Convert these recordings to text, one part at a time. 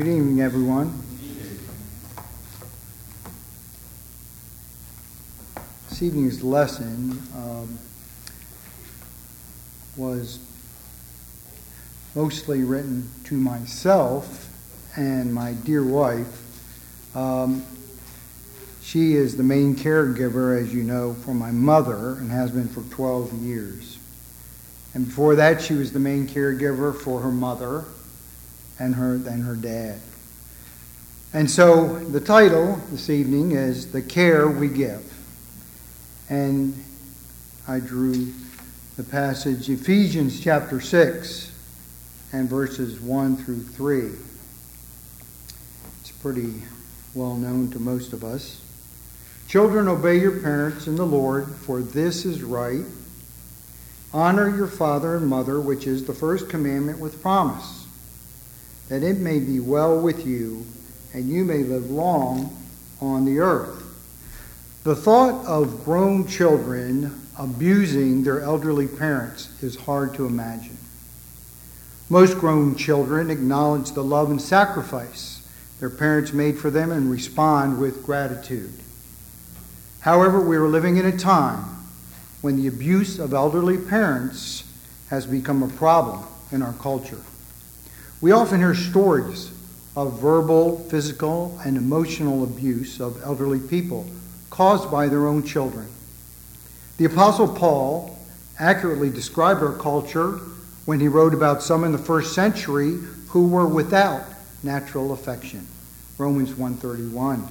Good evening, everyone. This evening's lesson um, was mostly written to myself and my dear wife. Um, she is the main caregiver, as you know, for my mother and has been for 12 years. And before that, she was the main caregiver for her mother and her, and her dad. And so the title this evening is The Care We Give. And I drew the passage Ephesians chapter 6 and verses 1 through 3. It's pretty well known to most of us. Children, obey your parents in the Lord, for this is right. Honor your father and mother, which is the first commandment with promise, that it may be well with you and you may live long on the earth. The thought of grown children abusing their elderly parents is hard to imagine. Most grown children acknowledge the love and sacrifice their parents made for them and respond with gratitude. However, we are living in a time when the abuse of elderly parents has become a problem in our culture. We often hear stories of verbal, physical, and emotional abuse of elderly people caused by their own children. The Apostle Paul accurately described our culture when he wrote about some in the first century who were without natural affection. Romans 131.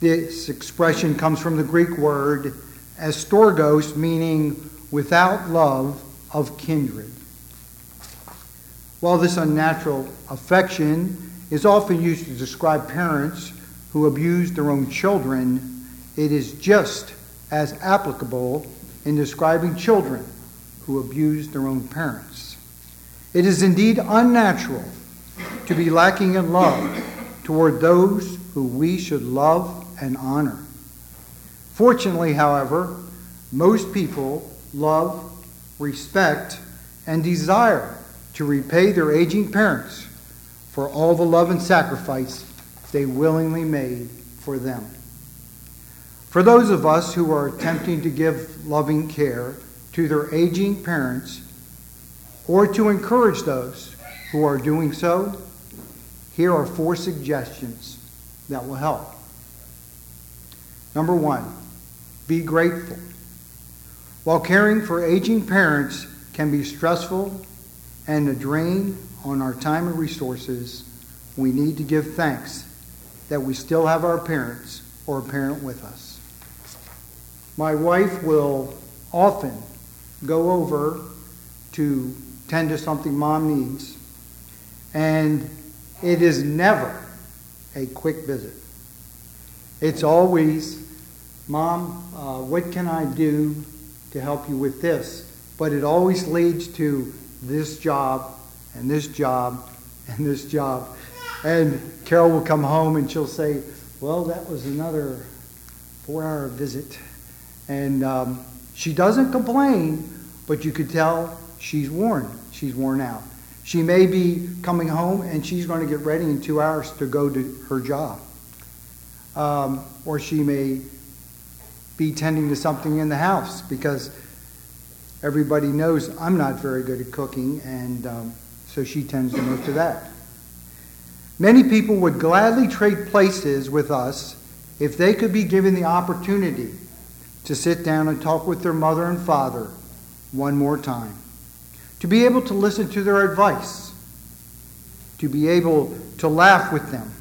This expression comes from the Greek word astorgos, meaning without love of kindred. While this unnatural affection is often used to describe parents who abuse their own children, it is just as applicable in describing children who abuse their own parents. It is indeed unnatural to be lacking in love toward those who we should love and honor. Fortunately, however, most people love, respect, and desire to repay their aging parents for all the love and sacrifice they willingly made for them. For those of us who are attempting to give loving care to their aging parents or to encourage those who are doing so, here are four suggestions that will help. Number one, be grateful. While caring for aging parents can be stressful and a drain on our time and resources, we need to give thanks that we still have our parents or a parent with us. My wife will often go over to tend to something mom needs, and it is never a quick visit. It's always, Mom, uh, what can I do to help you with this? But it always leads to this job and this job and this job. And Carol will come home and she'll say, Well, that was another four hour visit. And um, she doesn't complain, but you could tell she's worn. She's worn out. She may be coming home and she's going to get ready in two hours to go to her job. Um, or she may be tending to something in the house because everybody knows I'm not very good at cooking and um, so she tends to most of that. Many people would gladly trade places with us if they could be given the opportunity to sit down and talk with their mother and father one more time, to be able to listen to their advice, to be able to laugh with them,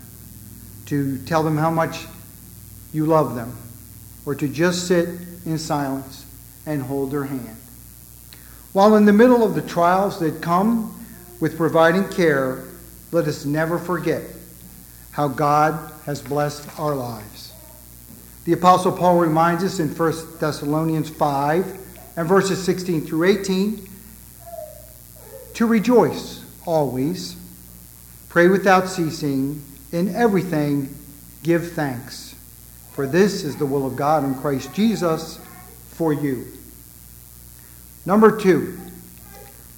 to tell them how much you love them, or to just sit in silence and hold their hand. While in the middle of the trials that come with providing care, let us never forget how God has blessed our lives. The Apostle Paul reminds us in 1 Thessalonians 5 and verses 16 through 18 to rejoice always, pray without ceasing, in everything give thanks. For this is the will of God in Christ Jesus for you. Number two,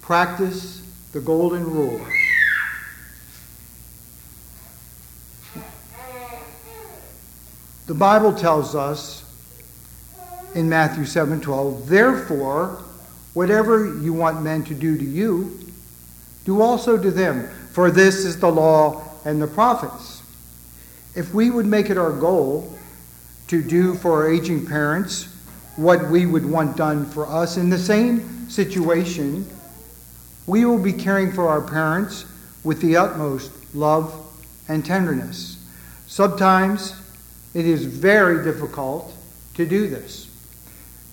practice the golden rule. The Bible tells us in Matthew 7 12, therefore, whatever you want men to do to you, do also to them, for this is the law and the prophets. If we would make it our goal to do for our aging parents what we would want done for us in the same situation, we will be caring for our parents with the utmost love and tenderness. Sometimes it is very difficult to do this.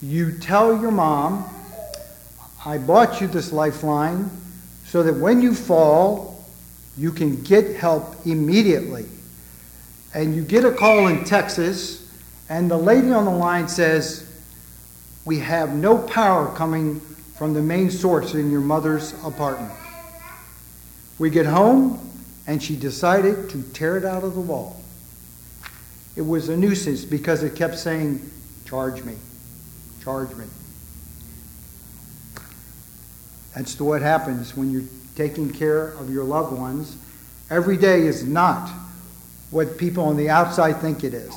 You tell your mom, I bought you this lifeline so that when you fall, you can get help immediately. And you get a call in Texas, and the lady on the line says, We have no power coming from the main source in your mother's apartment. We get home, and she decided to tear it out of the wall. It was a nuisance because it kept saying, Charge me, charge me. That's what happens when you're taking care of your loved ones. Every day is not what people on the outside think it is.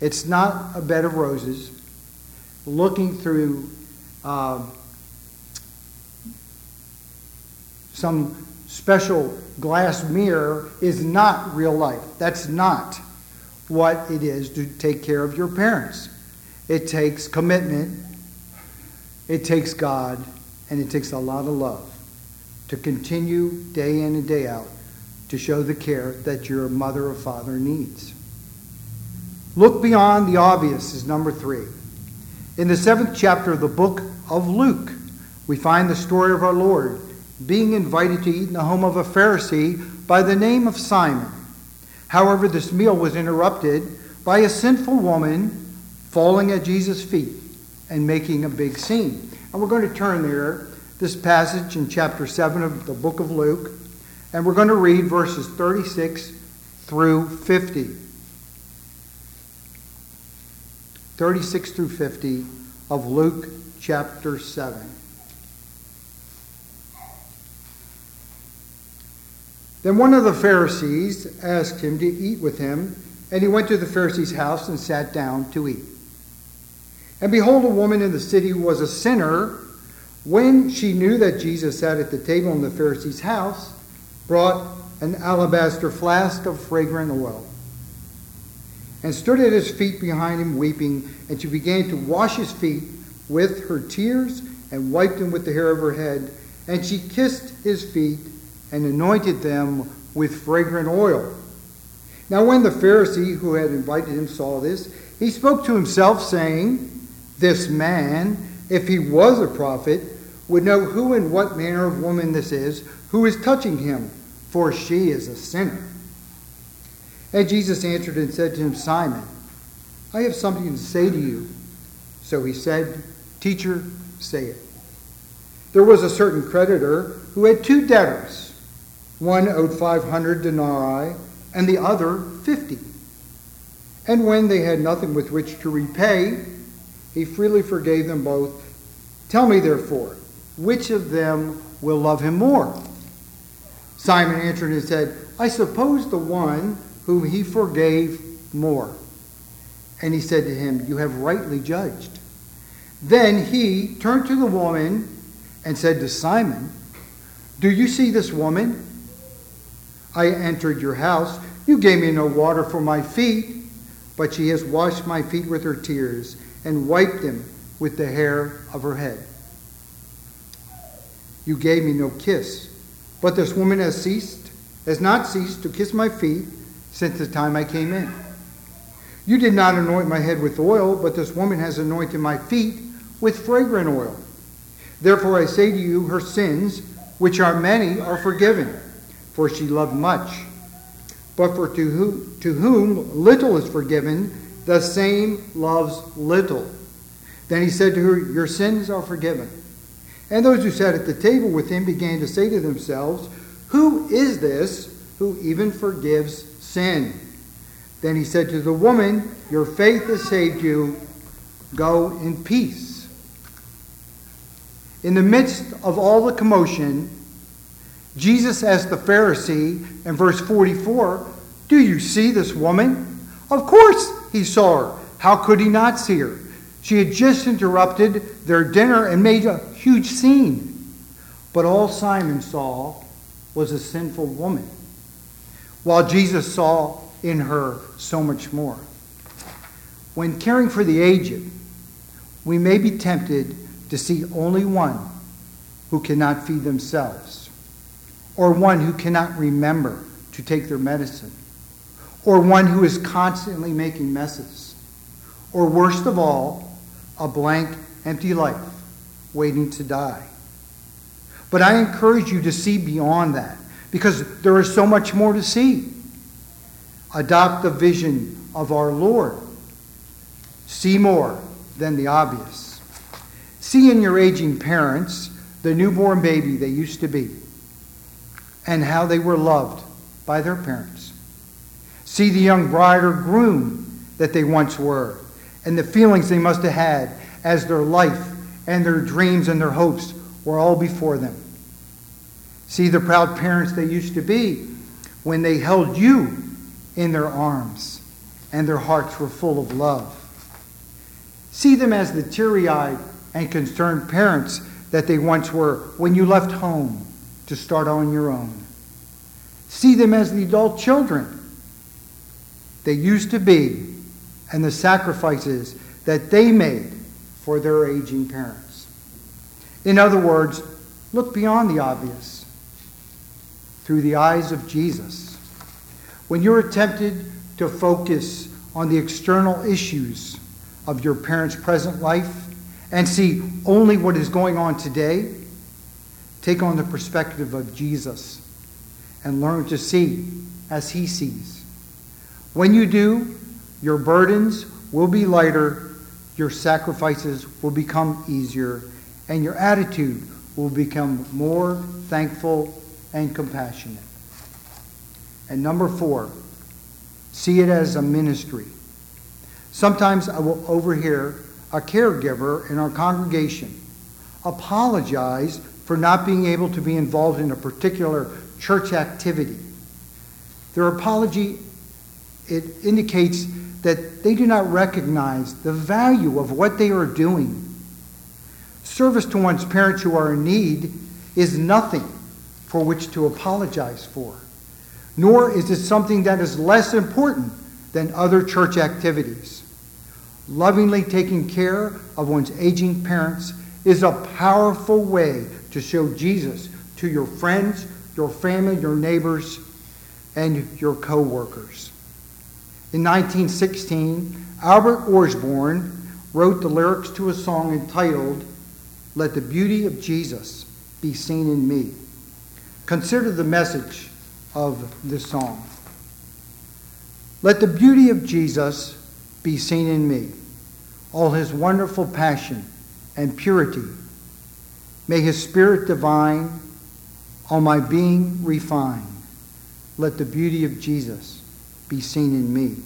It's not a bed of roses. Looking through uh, some special glass mirror is not real life. That's not what it is to take care of your parents. It takes commitment, it takes God, and it takes a lot of love to continue day in and day out to show the care that your mother or father needs. Look beyond the obvious is number three. In the seventh chapter of the book of Luke, we find the story of our Lord being invited to eat in the home of a Pharisee by the name of Simon. However, this meal was interrupted by a sinful woman falling at Jesus' feet and making a big scene. And we're going to turn there, this passage in chapter 7 of the book of Luke, and we're going to read verses 36 through 50. 36 through 50 of Luke chapter 7. Then one of the Pharisees asked him to eat with him, and he went to the Pharisee's house and sat down to eat. And behold, a woman in the city who was a sinner, when she knew that Jesus sat at the table in the Pharisee's house, brought an alabaster flask of fragrant oil, and stood at his feet behind him, weeping. And she began to wash his feet with her tears and wiped them with the hair of her head. And she kissed his feet and anointed them with fragrant oil. Now, when the Pharisee who had invited him saw this, he spoke to himself, saying, This man, if he was a prophet, would know who and what manner of woman this is who is touching him, for she is a sinner. And Jesus answered and said to him, Simon, I have something to say to you. So he said, Teacher, say it. There was a certain creditor who had two debtors. One owed 500 denarii, and the other 50. And when they had nothing with which to repay, he freely forgave them both. Tell me, therefore, which of them will love him more? Simon answered and said, I suppose the one whom he forgave more. And he said to him, You have rightly judged. Then he turned to the woman and said to Simon, Do you see this woman? I entered your house. You gave me no water for my feet, but she has washed my feet with her tears and wiped them with the hair of her head. You gave me no kiss, but this woman has ceased, has not ceased to kiss my feet since the time I came in. You did not anoint my head with oil, but this woman has anointed my feet with fragrant oil. Therefore I say to you, her sins, which are many, are forgiven for she loved much. But for to, who, to whom little is forgiven, the same loves little. Then he said to her, Your sins are forgiven. And those who sat at the table with him began to say to themselves, Who is this who even forgives sin? Then he said to the woman, Your faith has saved you. Go in peace. In the midst of all the commotion, Jesus asked the Pharisee in verse 44, Do you see this woman? Of course he saw her. How could he not see her? She had just interrupted their dinner and made a huge scene. But all Simon saw was a sinful woman, while Jesus saw in her so much more. When caring for the aged, we may be tempted to see only one who cannot feed themselves, or one who cannot remember to take their medicine, or one who is constantly making messes, or worst of all, a blank, empty life waiting to die. But I encourage you to see beyond that because there is so much more to see. Adopt the vision of our Lord. See more than the obvious. See in your aging parents the newborn baby they used to be and how they were loved by their parents. See the young bride or groom that they once were and the feelings they must have had as their life and their dreams and their hopes were all before them. See the proud parents they used to be when they held you in their arms and their hearts were full of love. See them as the teary eyed and concerned parents that they once were when you left home to start on your own. See them as the adult children they used to be and the sacrifices that they made for their aging parents. In other words, look beyond the obvious through the eyes of Jesus. When you're tempted to focus on the external issues of your parents' present life and see only what is going on today, take on the perspective of Jesus and learn to see as he sees. When you do, your burdens will be lighter, your sacrifices will become easier, and your attitude will become more thankful and compassionate. And number four, see it as a ministry. Sometimes I will overhear a caregiver in our congregation apologize for not being able to be involved in a particular church activity. Their apology it indicates that they do not recognize the value of what they are doing. Service to one's parents who are in need is nothing for which to apologize for, nor is it something that is less important than other church activities. Lovingly taking care of one's aging parents is a powerful way to show Jesus to your friends, your family, your neighbors, and your co workers. In 1916, Albert Orsborn wrote the lyrics to a song entitled, Let the Beauty of Jesus Be Seen in Me. Consider the message of this song. Let the beauty of Jesus be seen in me, all his wonderful passion and purity. May his spirit divine all my being refine. Let the beauty of Jesus be seen in me.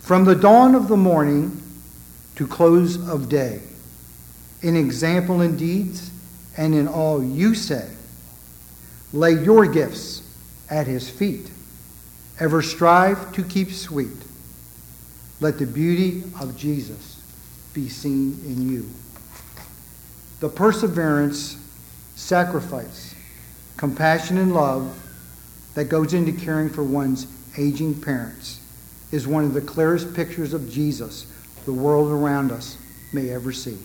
From the dawn of the morning to close of day, in example in deeds and in all you say, lay your gifts at his feet. Ever strive to keep sweet. Let the beauty of Jesus be seen in you. The perseverance, sacrifice, compassion, and love that goes into caring for one's aging parents is one of the clearest pictures of Jesus the world around us may ever see.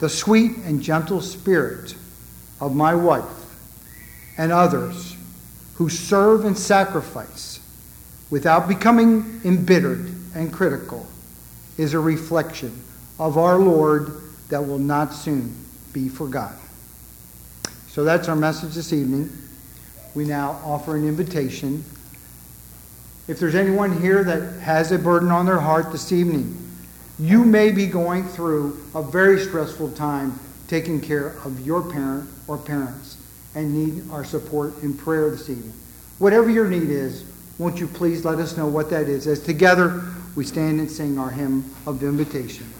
The sweet and gentle spirit of my wife and others who serve and sacrifice without becoming embittered and critical is a reflection of our Lord that will not soon be forgotten. So that's our message this evening. We now offer an invitation if there's anyone here that has a burden on their heart this evening, you may be going through a very stressful time taking care of your parent or parents and need our support in prayer this evening. Whatever your need is, won't you please let us know what that is as together we stand and sing our hymn of invitation.